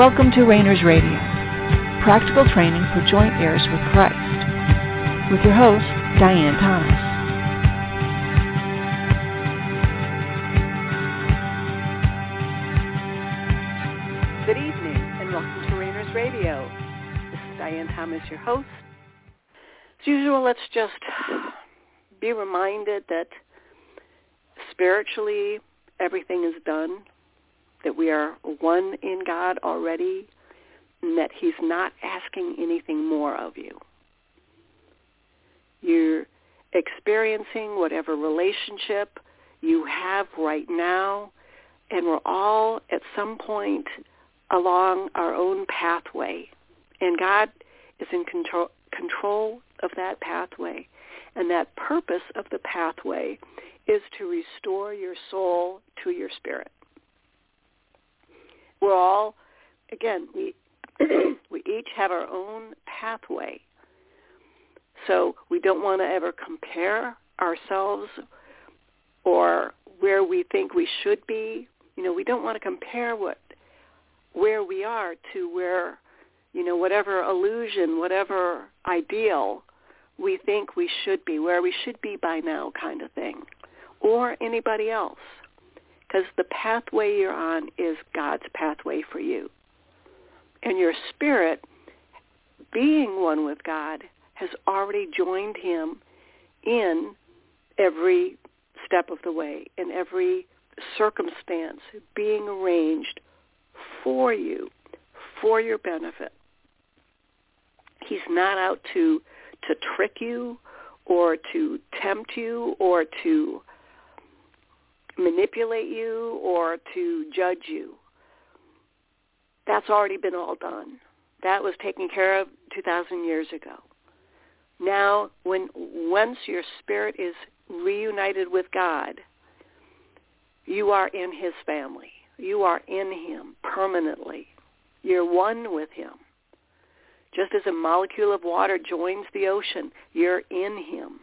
Welcome to Rainers Radio, practical training for joint heirs with Christ, with your host, Diane Thomas. Good evening, and welcome to Rainers Radio. This is Diane Thomas, your host. As usual, let's just be reminded that spiritually everything is done that we are one in God already, and that he's not asking anything more of you. You're experiencing whatever relationship you have right now, and we're all at some point along our own pathway. And God is in control, control of that pathway. And that purpose of the pathway is to restore your soul to your spirit we're all, again, we we each have our own pathway. So we don't want to ever compare ourselves or where we think we should be. You know, we don't want to compare what where we are to where, you know, whatever illusion, whatever ideal we think we should be, where we should be by now kind of thing, or anybody else because the pathway you're on is God's pathway for you. And your spirit, being one with God, has already joined him in every step of the way, in every circumstance being arranged for you, for your benefit. He's not out to to trick you or to tempt you or to manipulate you or to judge you. That's already been all done. That was taken care of 2,000 years ago. Now, when once your spirit is reunited with God, you are in his family. You are in him permanently. You're one with him. Just as a molecule of water joins the ocean, you're in him.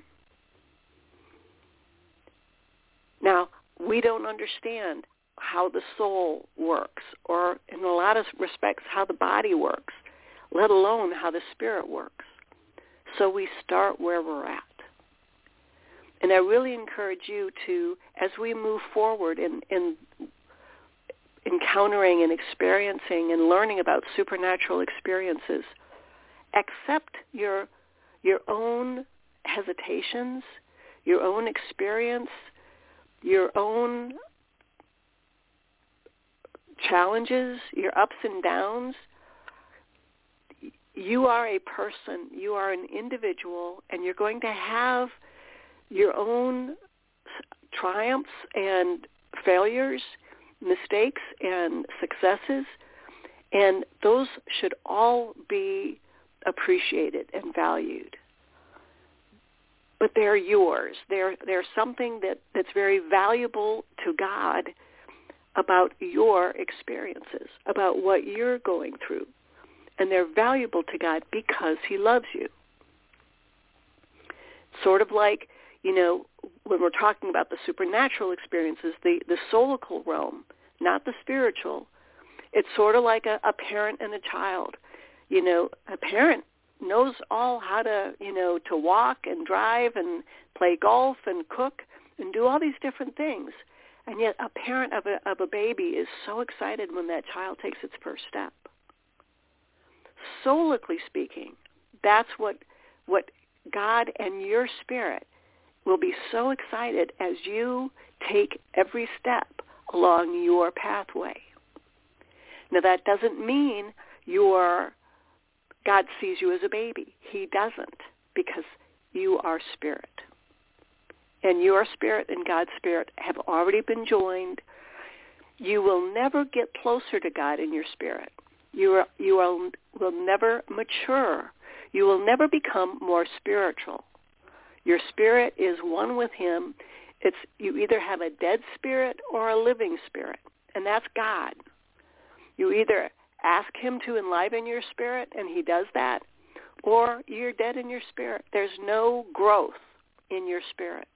Now, we don't understand how the soul works or in a lot of respects how the body works, let alone how the spirit works. So we start where we're at. And I really encourage you to, as we move forward in, in encountering and experiencing and learning about supernatural experiences, accept your your own hesitations, your own experience, your own challenges, your ups and downs. You are a person, you are an individual, and you're going to have your own triumphs and failures, mistakes and successes, and those should all be appreciated and valued but they're yours. They're they're something that that's very valuable to God about your experiences, about what you're going through. And they're valuable to God because he loves you. Sort of like, you know, when we're talking about the supernatural experiences, the, the soulical realm, not the spiritual, it's sort of like a, a parent and a child. You know, a parent knows all how to, you know, to walk and drive and play golf and cook and do all these different things. And yet a parent of a, of a baby is so excited when that child takes its first step. Soulically speaking, that's what, what God and your spirit will be so excited as you take every step along your pathway. Now that doesn't mean you're God sees you as a baby. He doesn't because you are spirit. And your spirit and God's spirit have already been joined. You will never get closer to God in your spirit. You, are, you are, will never mature. You will never become more spiritual. Your spirit is one with him. It's you either have a dead spirit or a living spirit, and that's God. You either ask him to enliven your spirit and he does that, or you're dead in your spirit. There's no growth in your spirit.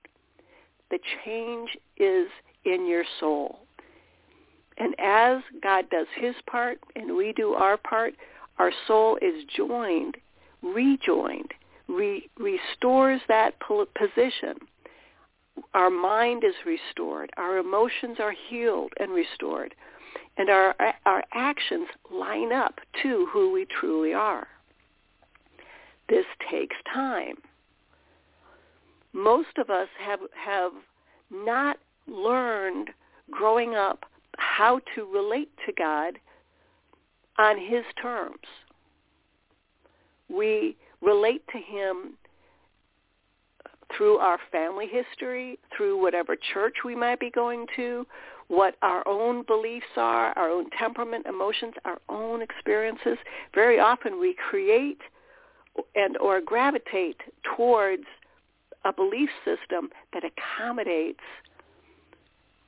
The change is in your soul. And as God does his part and we do our part, our soul is joined, rejoined, re- restores that position. Our mind is restored. Our emotions are healed and restored. And our, our actions line up to who we truly are. This takes time. Most of us have, have not learned growing up how to relate to God on his terms. We relate to him through our family history, through whatever church we might be going to, what our own beliefs are, our own temperament, emotions, our own experiences. Very often we create and or gravitate towards a belief system that accommodates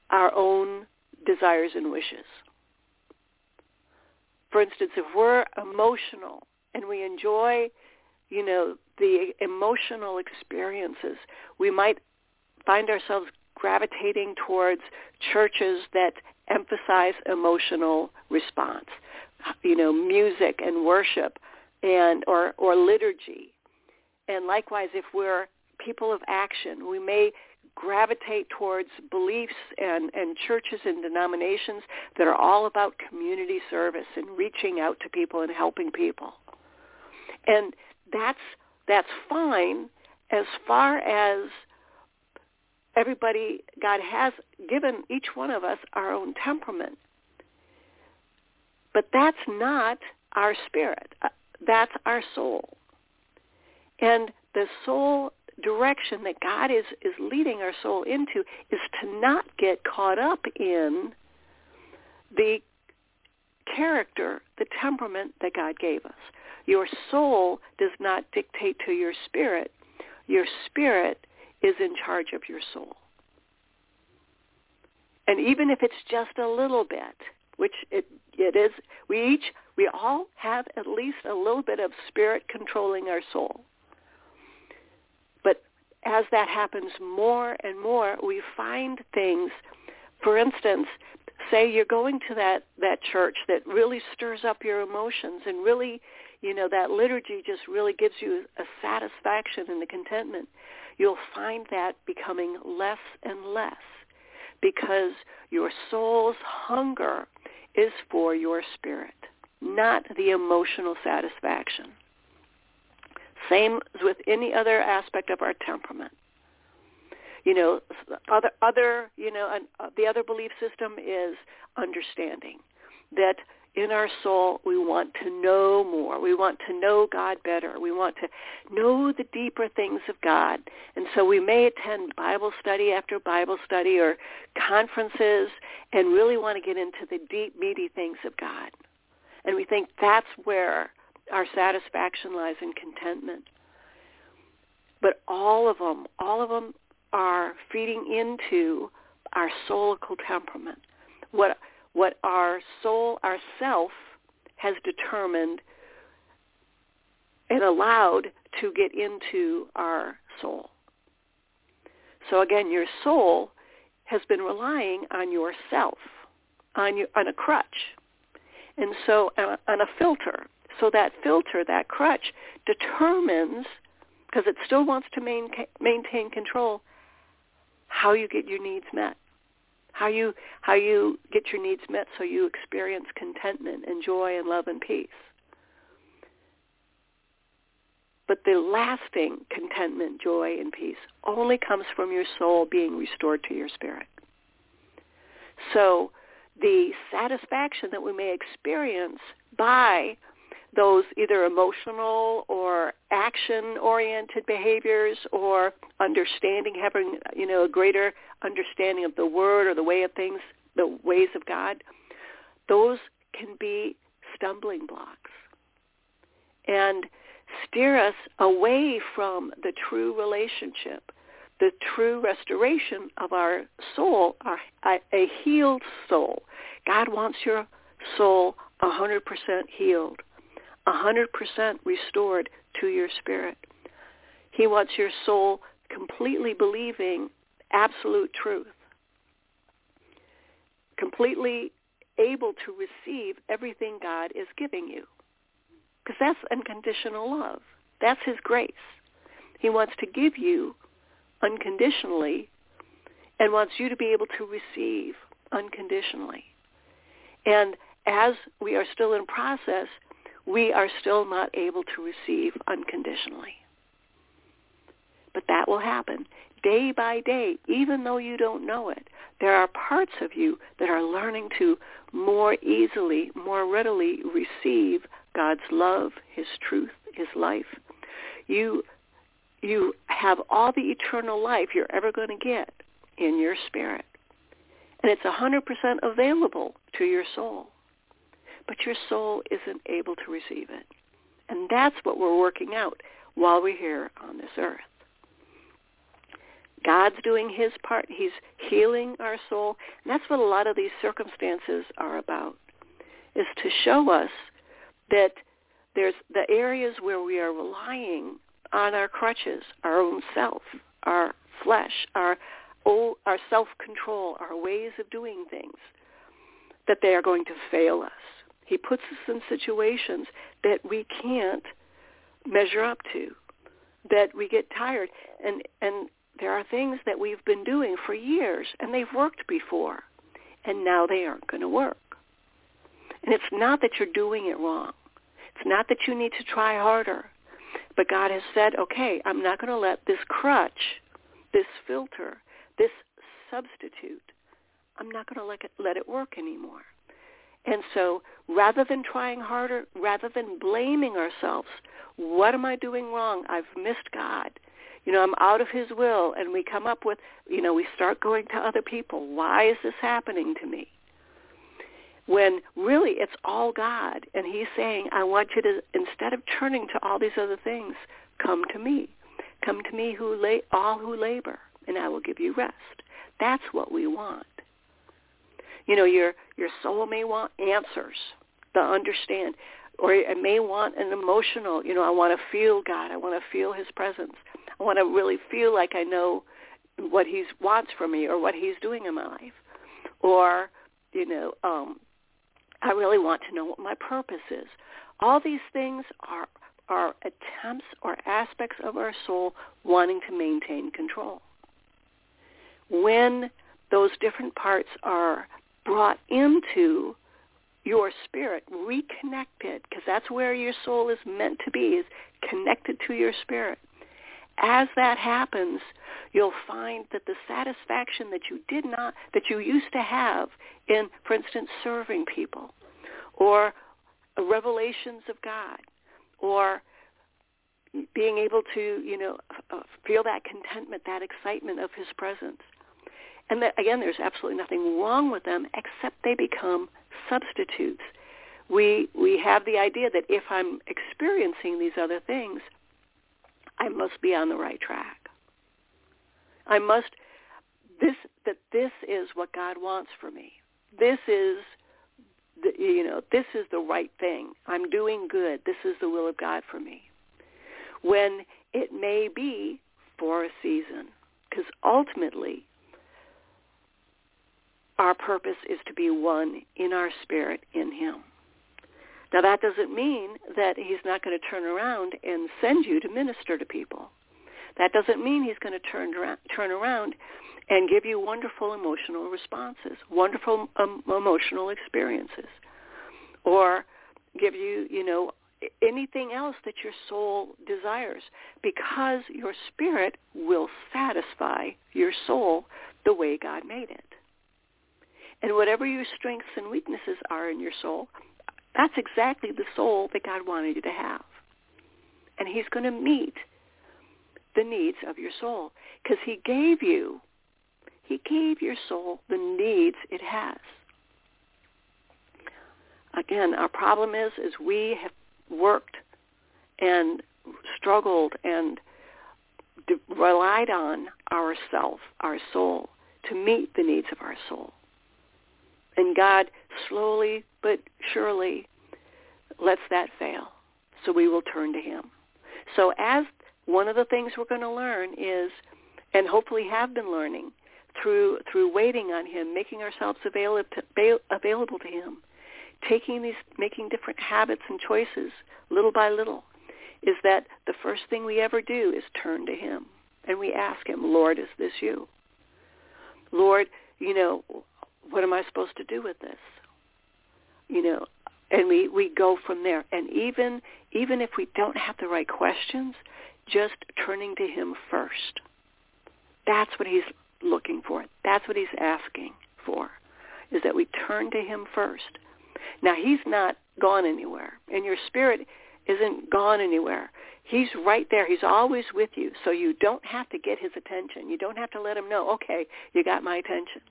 our own desires and wishes. For instance, if we're emotional and we enjoy, you know, the emotional experiences, we might find ourselves gravitating towards churches that emphasize emotional response. You know, music and worship and or or liturgy. And likewise if we're people of action, we may gravitate towards beliefs and, and churches and denominations that are all about community service and reaching out to people and helping people. And that's that's fine as far as everybody God has given each one of us our own temperament. But that's not our spirit. Uh, that's our soul. And the soul direction that God is, is leading our soul into is to not get caught up in the character, the temperament that God gave us. Your soul does not dictate to your spirit. Your spirit is in charge of your soul. And even if it's just a little bit, which it, it is, we each, we all have at least a little bit of spirit controlling our soul But as that happens more and more, we find things, for instance, say you're going to that, that church that really stirs up your emotions and really, you know, that liturgy just really gives you a satisfaction and a contentment. You'll find that becoming less and less because your soul's hunger is for your spirit, not the emotional satisfaction. Same as with any other aspect of our temperament. You know, other other you know, uh, the other belief system is understanding that in our soul we want to know more. We want to know God better. We want to know the deeper things of God. And so we may attend Bible study after Bible study or conferences and really want to get into the deep, meaty things of God. And we think that's where our satisfaction lies in contentment. But all of them, all of them are feeding into our soulical temperament. What what our soul, our self, has determined and allowed to get into our soul. So again, your soul has been relying on yourself, on, your, on a crutch, and so uh, on a filter. So that filter, that crutch, determines, because it still wants to maintain, maintain control, how you get your needs met. How you how you get your needs met so you experience contentment and joy and love and peace. But the lasting contentment, joy, and peace only comes from your soul being restored to your spirit. So the satisfaction that we may experience by those either emotional or action-oriented behaviors or understanding, having, you know, a greater understanding of the word or the way of things, the ways of God, those can be stumbling blocks and steer us away from the true relationship, the true restoration of our soul, our, a healed soul. God wants your soul 100% healed. 100% restored to your spirit. He wants your soul completely believing absolute truth, completely able to receive everything God is giving you. Because that's unconditional love. That's his grace. He wants to give you unconditionally and wants you to be able to receive unconditionally. And as we are still in process, we are still not able to receive unconditionally. But that will happen day by day, even though you don't know it. There are parts of you that are learning to more easily, more readily receive God's love, his truth, his life. You you have all the eternal life you're ever going to get in your spirit. And it's 100% available to your soul. But your soul isn't able to receive it. And that's what we're working out while we're here on this earth. God's doing his part. He's healing our soul. And that's what a lot of these circumstances are about, is to show us that there's the areas where we are relying on our crutches, our own self, our flesh, our oh, our self-control, our ways of doing things, that they are going to fail us. He puts us in situations that we can't measure up to, that we get tired. And, and there are things that we've been doing for years, and they've worked before, and now they aren't going to work. And it's not that you're doing it wrong. It's not that you need to try harder. But God has said, okay, I'm not going to let this crutch, this filter, this substitute, I'm not going to let it, let it work anymore. And so rather than trying harder, rather than blaming ourselves, what am I doing wrong? I've missed God. You know, I'm out of his will. And we come up with, you know, we start going to other people. Why is this happening to me? When really it's all God. And he's saying, I want you to, instead of turning to all these other things, come to me. Come to me who la- all who labor, and I will give you rest. That's what we want. You know, your your soul may want answers to understand, or it may want an emotional. You know, I want to feel God. I want to feel His presence. I want to really feel like I know what He wants from me or what He's doing in my life, or you know, um, I really want to know what my purpose is. All these things are are attempts or aspects of our soul wanting to maintain control. When those different parts are brought into your spirit, reconnected, because that's where your soul is meant to be, is connected to your spirit. As that happens, you'll find that the satisfaction that you did not, that you used to have in, for instance, serving people, or revelations of God, or being able to, you know, uh, feel that contentment, that excitement of his presence, and that, again, there's absolutely nothing wrong with them except they become substitutes. We, we have the idea that if I'm experiencing these other things, I must be on the right track. I must, this, that this is what God wants for me. This is, the, you know, this is the right thing. I'm doing good. This is the will of God for me. When it may be for a season. Because ultimately, our purpose is to be one in our spirit in him. Now that doesn't mean that he's not going to turn around and send you to minister to people. That doesn't mean he's going to turn around, turn around and give you wonderful emotional responses, wonderful um, emotional experiences, or give you, you know, anything else that your soul desires because your spirit will satisfy your soul the way God made it. And whatever your strengths and weaknesses are in your soul, that's exactly the soul that God wanted you to have. And he's going to meet the needs of your soul because he gave you, he gave your soul the needs it has. Again, our problem is, is we have worked and struggled and relied on ourself, our soul, to meet the needs of our soul. And God slowly but surely lets that fail. So we will turn to him. So as one of the things we're going to learn is, and hopefully have been learning through through waiting on him, making ourselves available to, available to him, taking these making different habits and choices little by little is that the first thing we ever do is turn to him and we ask him, Lord, is this you? Lord, you know, what am I supposed to do with this? You know, and we, we go from there. And even even if we don't have the right questions, just turning to him first. That's what he's looking for. That's what he's asking for, is that we turn to him first. Now, he's not gone anywhere, and your spirit isn't gone anywhere. He's right there. He's always with you, so you don't have to get his attention. You don't have to let him know, okay, you got my attention.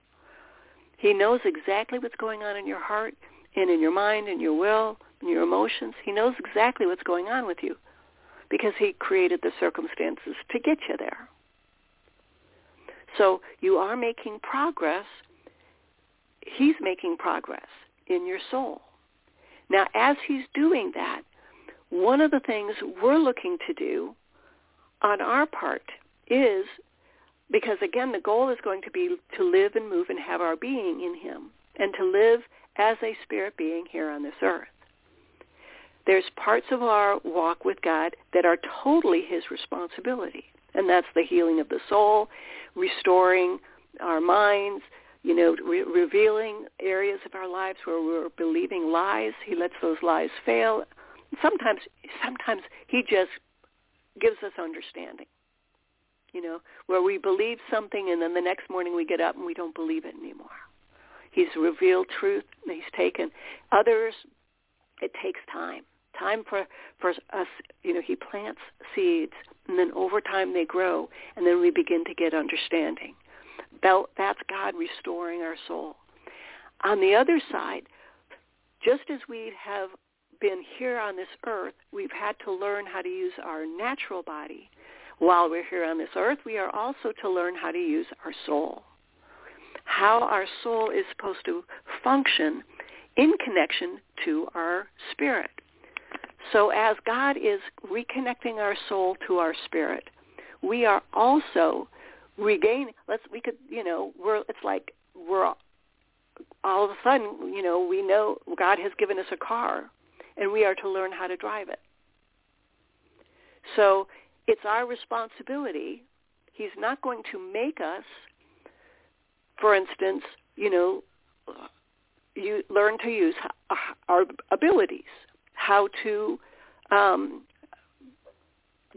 He knows exactly what's going on in your heart and in your mind and your will and your emotions. He knows exactly what's going on with you because he created the circumstances to get you there. So you are making progress. He's making progress in your soul. Now, as he's doing that, one of the things we're looking to do on our part is, because again, the goal is going to be to live and move and have our being in him and to live as a spirit being here on this earth. There's parts of our walk with God that are totally his responsibility, and that's the healing of the soul, restoring our minds, you know, re- revealing areas of our lives where we're believing lies. He lets those lies fail. Sometimes, sometimes he just gives us understanding. You know, where we believe something and then the next morning we get up and we don't believe it anymore. He's revealed truth. And he's taken others. It takes time. Time for for us. You know, he plants seeds, and then over time they grow, and then we begin to get understanding. That, that's God restoring our soul. On the other side, just as we have been here on this earth, we've had to learn how to use our natural body. While we're here on this earth, we are also to learn how to use our soul. How our soul is supposed to function in connection to our spirit. So as God is reconnecting our soul to our spirit, we are also regaining. Let's we could you know we're it's like we're all of a sudden you know we know God has given us a car, and we are to learn how to drive it. So it's our responsibility. He's not going to make us, for instance, you know, you learn to use our abilities how to um,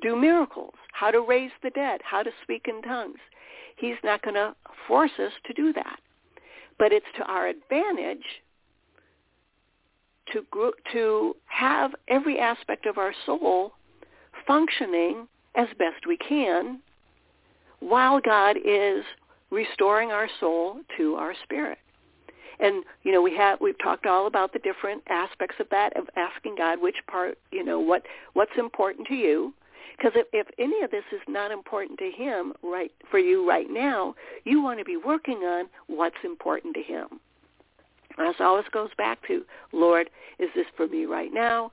do miracles, how to raise the dead, how to speak in tongues. He's not going to force us to do that. But it's to our advantage to to have every aspect of our soul functioning as best we can while God is restoring our soul to our spirit. And you know, we have we've talked all about the different aspects of that of asking God which part, you know, what what's important to you. Because if, if any of this is not important to him right for you right now, you want to be working on what's important to him. As always goes back to, Lord, is this for me right now?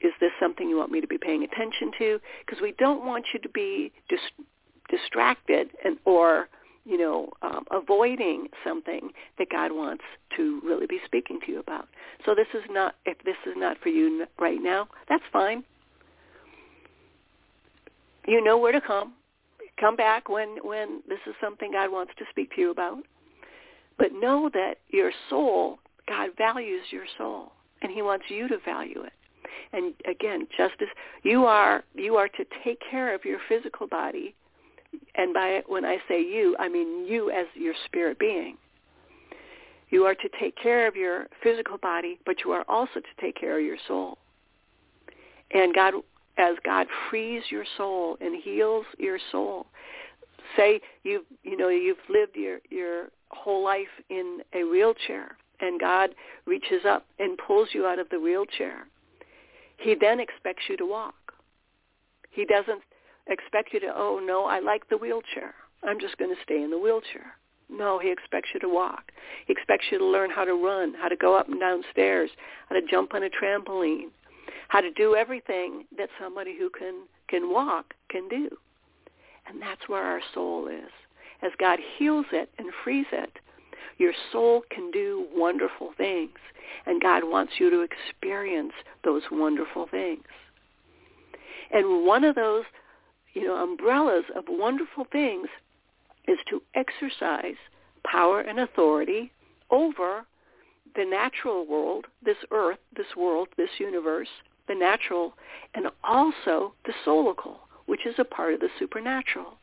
Is this something you want me to be paying attention to? Because we don't want you to be dis- distracted and or you know, um, avoiding something that God wants to really be speaking to you about. So this is not, if this is not for you right now, that's fine. You know where to come. Come back when, when this is something God wants to speak to you about. But know that your soul, God values your soul, and he wants you to value it. And again, just as you are, you are to take care of your physical body and by when I say you, I mean you as your spirit being. You are to take care of your physical body, but you are also to take care of your soul. And God, as God frees your soul and heals your soul, say you you know you've lived your your whole life in a wheelchair, and God reaches up and pulls you out of the wheelchair. He then expects you to walk. He doesn't expect you to, oh, no, I like the wheelchair. I'm just going to stay in the wheelchair. No, he expects you to walk. He expects you to learn how to run, how to go up and down stairs, how to jump on a trampoline, how to do everything that somebody who can, can walk can do. And that's where our soul is. as God heals it and frees it, your soul can do wonderful things. And God wants you to experience those wonderful things. And one of those, you know, umbrellas of wonderful things is to exercise power and authority over the natural world, this earth, this world, this universe, the natural, and also the soulical, which is a part of the supernatural.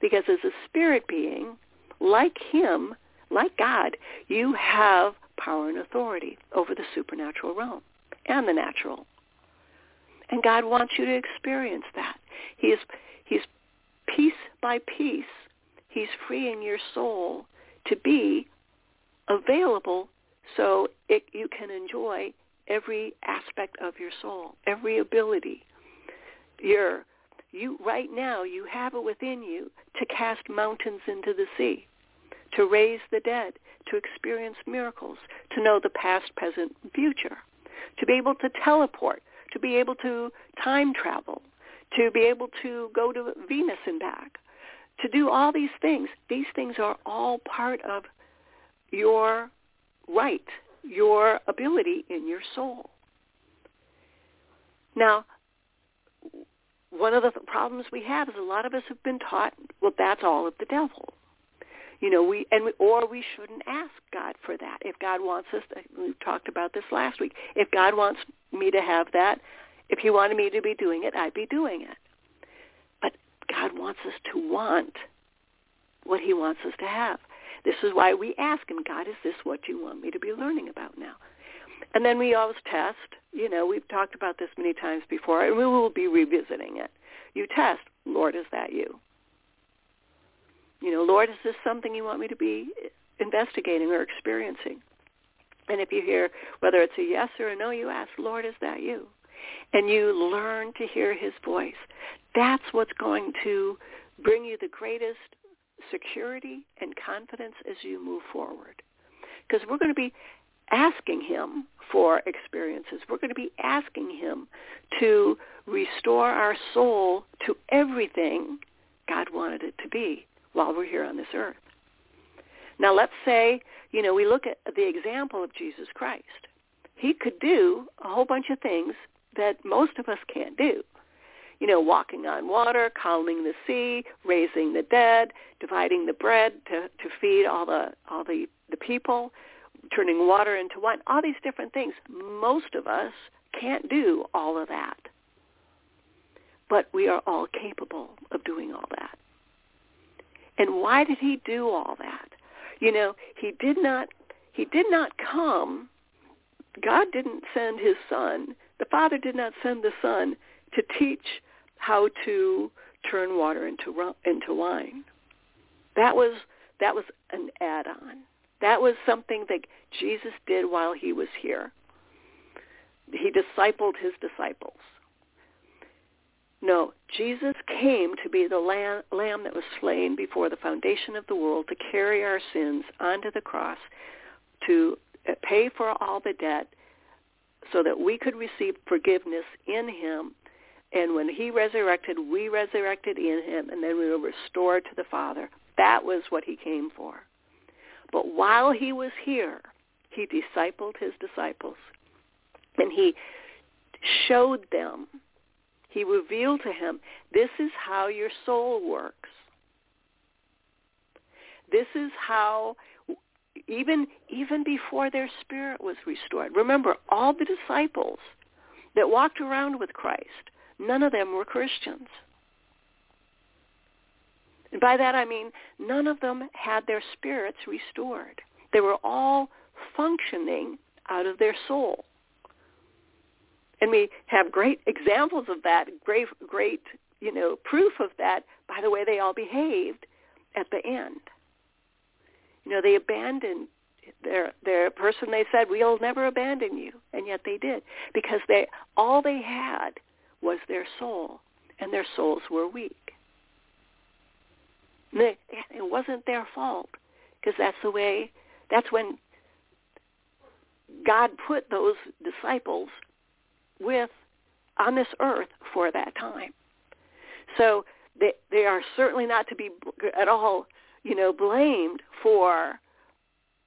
Because as a spirit being, like him, like God, you have power and authority over the supernatural realm and the natural. And God wants you to experience that. He is, he's piece by piece, he's freeing your soul to be available so it, you can enjoy every aspect of your soul, every ability. Your, you right now you have it within you to cast mountains into the sea, to raise the dead, to experience miracles, to know the past, present, future, to be able to teleport, to be able to time travel, to be able to go to Venus and back, to do all these things. These things are all part of your right, your ability in your soul. Now, one of the problems we have is a lot of us have been taught, well, that's all of the devil. You know, we and we, or we shouldn't ask God for that. If God wants us, to, we talked about this last week. If God wants me to have that, if He wanted me to be doing it, I'd be doing it. But God wants us to want what He wants us to have. This is why we ask him, God, is this what you want me to be learning about now? And then we always test. You know, we've talked about this many times before, and we will be revisiting it. You test, Lord, is that you? You know, Lord, is this something you want me to be investigating or experiencing? And if you hear whether it's a yes or a no, you ask, Lord, is that you? And you learn to hear his voice. That's what's going to bring you the greatest security and confidence as you move forward. Because we're going to be asking him for experiences. We're going to be asking him to restore our soul to everything God wanted it to be while we're here on this earth. Now let's say, you know, we look at the example of Jesus Christ. He could do a whole bunch of things that most of us can't do you know, walking on water, calming the sea, raising the dead, dividing the bread to, to feed all the all the, the people, turning water into wine, all these different things. Most of us can't do all of that. But we are all capable of doing all that. And why did he do all that? You know, he did not he did not come God didn't send his son. The Father did not send the Son to teach how to turn water into into wine. That was that was an add-on. That was something that Jesus did while he was here. He discipled his disciples. No, Jesus came to be the lamb, that was slain before the foundation of the world to carry our sins onto the cross, to pay for all the debt so that we could receive forgiveness in him and when he resurrected, we resurrected in him, and then we were restored to the Father. That was what he came for. But while he was here, he discipled his disciples. And he showed them, he revealed to him, this is how your soul works. This is how even even before their spirit was restored. Remember, all the disciples that walked around with Christ none of them were Christians. And by that I mean none of them had their spirits restored. They were all functioning out of their soul. And we have great examples of that, great, great, you know, proof of that by the way they all behaved at the end. You know, they abandoned their their person they said, We'll never abandon you and yet they did. Because they all they had was their soul, and their souls were weak. It wasn't their fault, because that's the way, that's when God put those disciples with on this earth for that time. So they, they are certainly not to be at all, you know, blamed for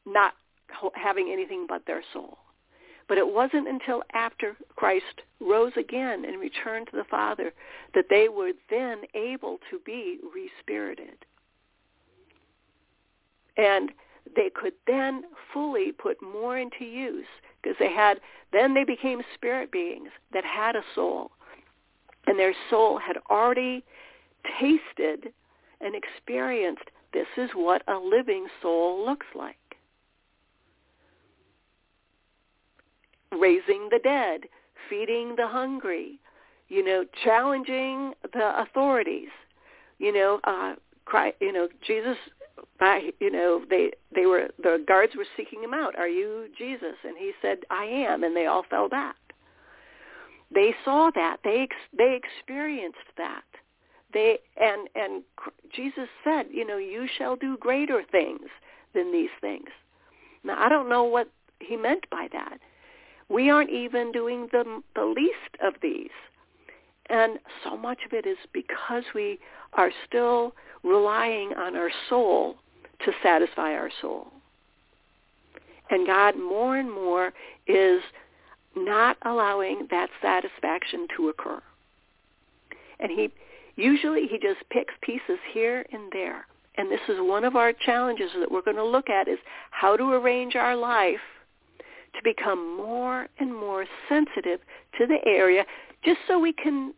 not having anything but their soul. But it wasn't until after Christ rose again and returned to the Father that they were then able to be respirited. And they could then fully put more into use because they had, then they became spirit beings that had a soul. And their soul had already tasted and experienced this is what a living soul looks like. Raising the dead, feeding the hungry, you know, challenging the authorities. You know, uh, cry, you know, Jesus by you know they they were the guards were seeking him out. Are you jesus? And he said i am and they all fell back. They saw that. They ex, they experienced that. They and and jesus said you know you shall do greater things than these things. Now i don't know what he meant by that. We aren't even doing the the least of these. And so much of it is because we are still relying on our soul to satisfy our soul. And God more and more is not allowing that satisfaction to occur. And he usually he just picks pieces here and there. And this is one of our challenges that we're going to look at is how to arrange our life to become more and more sensitive to the area just so we can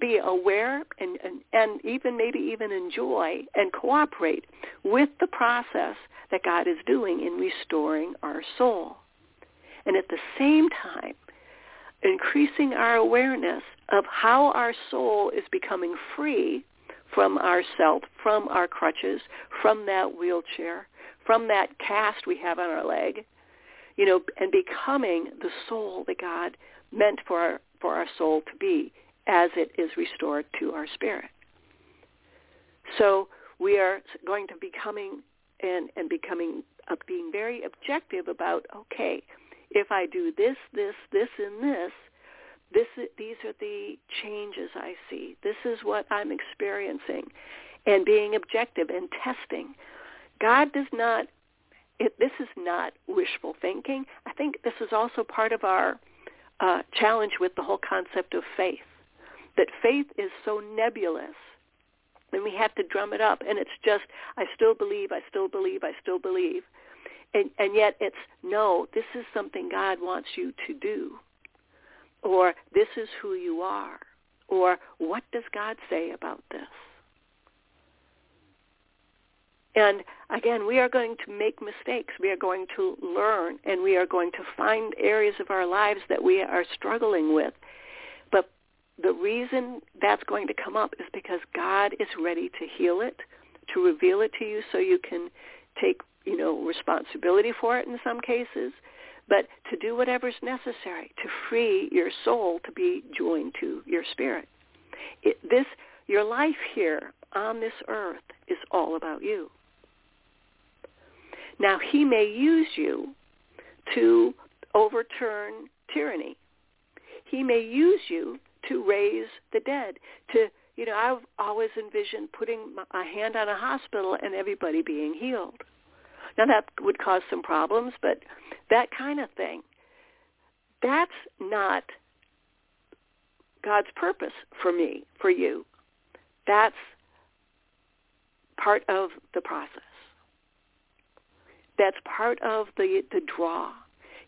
be aware and, and, and even maybe even enjoy and cooperate with the process that God is doing in restoring our soul. And at the same time, increasing our awareness of how our soul is becoming free from ourself, from our crutches, from that wheelchair, from that cast we have on our leg, you know, and becoming the soul that God meant for our, for our soul to be as it is restored to our spirit. So we are going to becoming and, and becoming uh, being very objective about okay, if I do this, this, this, and this, this these are the changes I see. This is what I'm experiencing, and being objective and testing. God does not. It, this is not wishful thinking. I think this is also part of our uh, challenge with the whole concept of faith that faith is so nebulous and we have to drum it up. And it's just i still believe i still believe i still believe. And and yet it's no this is something god wants you to do. Or this is who you are. Or what does god say about this? And again, we are going to make mistakes. We are going to learn, and we are going to find areas of our lives that we are struggling with the reason that's going to come up is because God is ready to heal it, to reveal it to you so you can take, you know, responsibility for it in some cases, but to do whatever's necessary to free your soul to be joined to your spirit. It, this, your life here on this earth is all about you. Now, he may use you to overturn tyranny. He may use you to raise the dead. To you know, I've always envisioned putting a hand on a hospital and everybody being healed. Now that would cause some problems, but that kind of thing. That's not God's purpose for me, for you. That's part of the process. That's part of the the draw.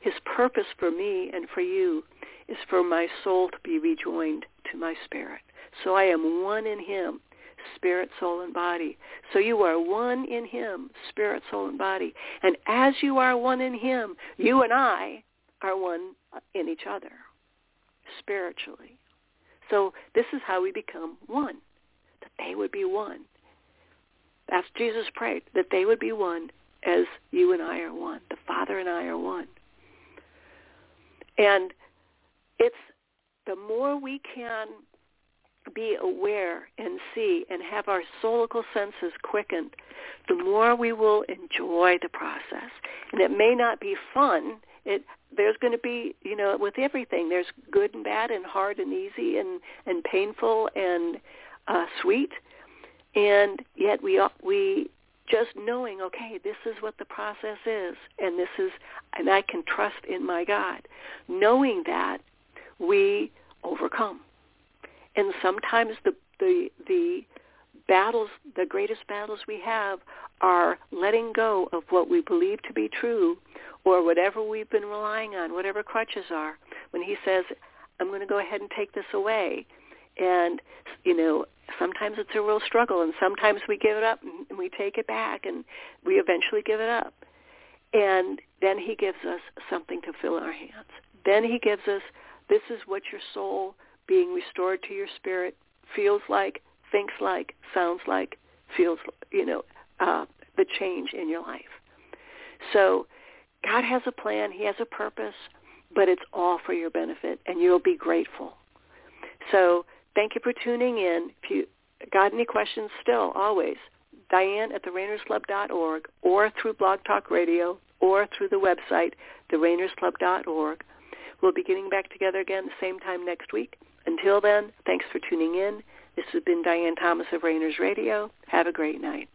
His purpose for me and for you is for my soul to be rejoined to my spirit. So I am one in him, spirit, soul, and body. So you are one in him, spirit, soul, and body. And as you are one in him, you and I are one in each other, spiritually. So this is how we become one, that they would be one. That's Jesus prayed, that they would be one as you and I are one. The Father and I are one. And it's the more we can be aware and see and have our soulical senses quickened, the more we will enjoy the process. And it may not be fun. It there's going to be, you know, with everything, there's good and bad and hard and easy and and painful and uh, sweet. And yet we we just knowing, okay, this is what the process is, and this is, and I can trust in my God. Knowing that, we overcome. And sometimes the the the battles, the greatest battles we have, are letting go of what we believe to be true, or whatever we've been relying on, whatever crutches are. When He says, "I'm going to go ahead and take this away," and you know sometimes it's a real struggle and sometimes we give it up and we take it back and we eventually give it up. And then he gives us something to fill our hands. Then he gives us this is what your soul being restored to your spirit feels like thinks like sounds like feels you know uh, the change in your life. So god has a plan. He has a purpose but it's all for your benefit and you'll be grateful. So Thank you for tuning in. If you got any questions still, always, Diane at therainersclub.org or through Blog Talk Radio or through the website, therainersclub.org. We'll be getting back together again the same time next week. Until then, thanks for tuning in. This has been Diane Thomas of Rainers Radio. Have a great night.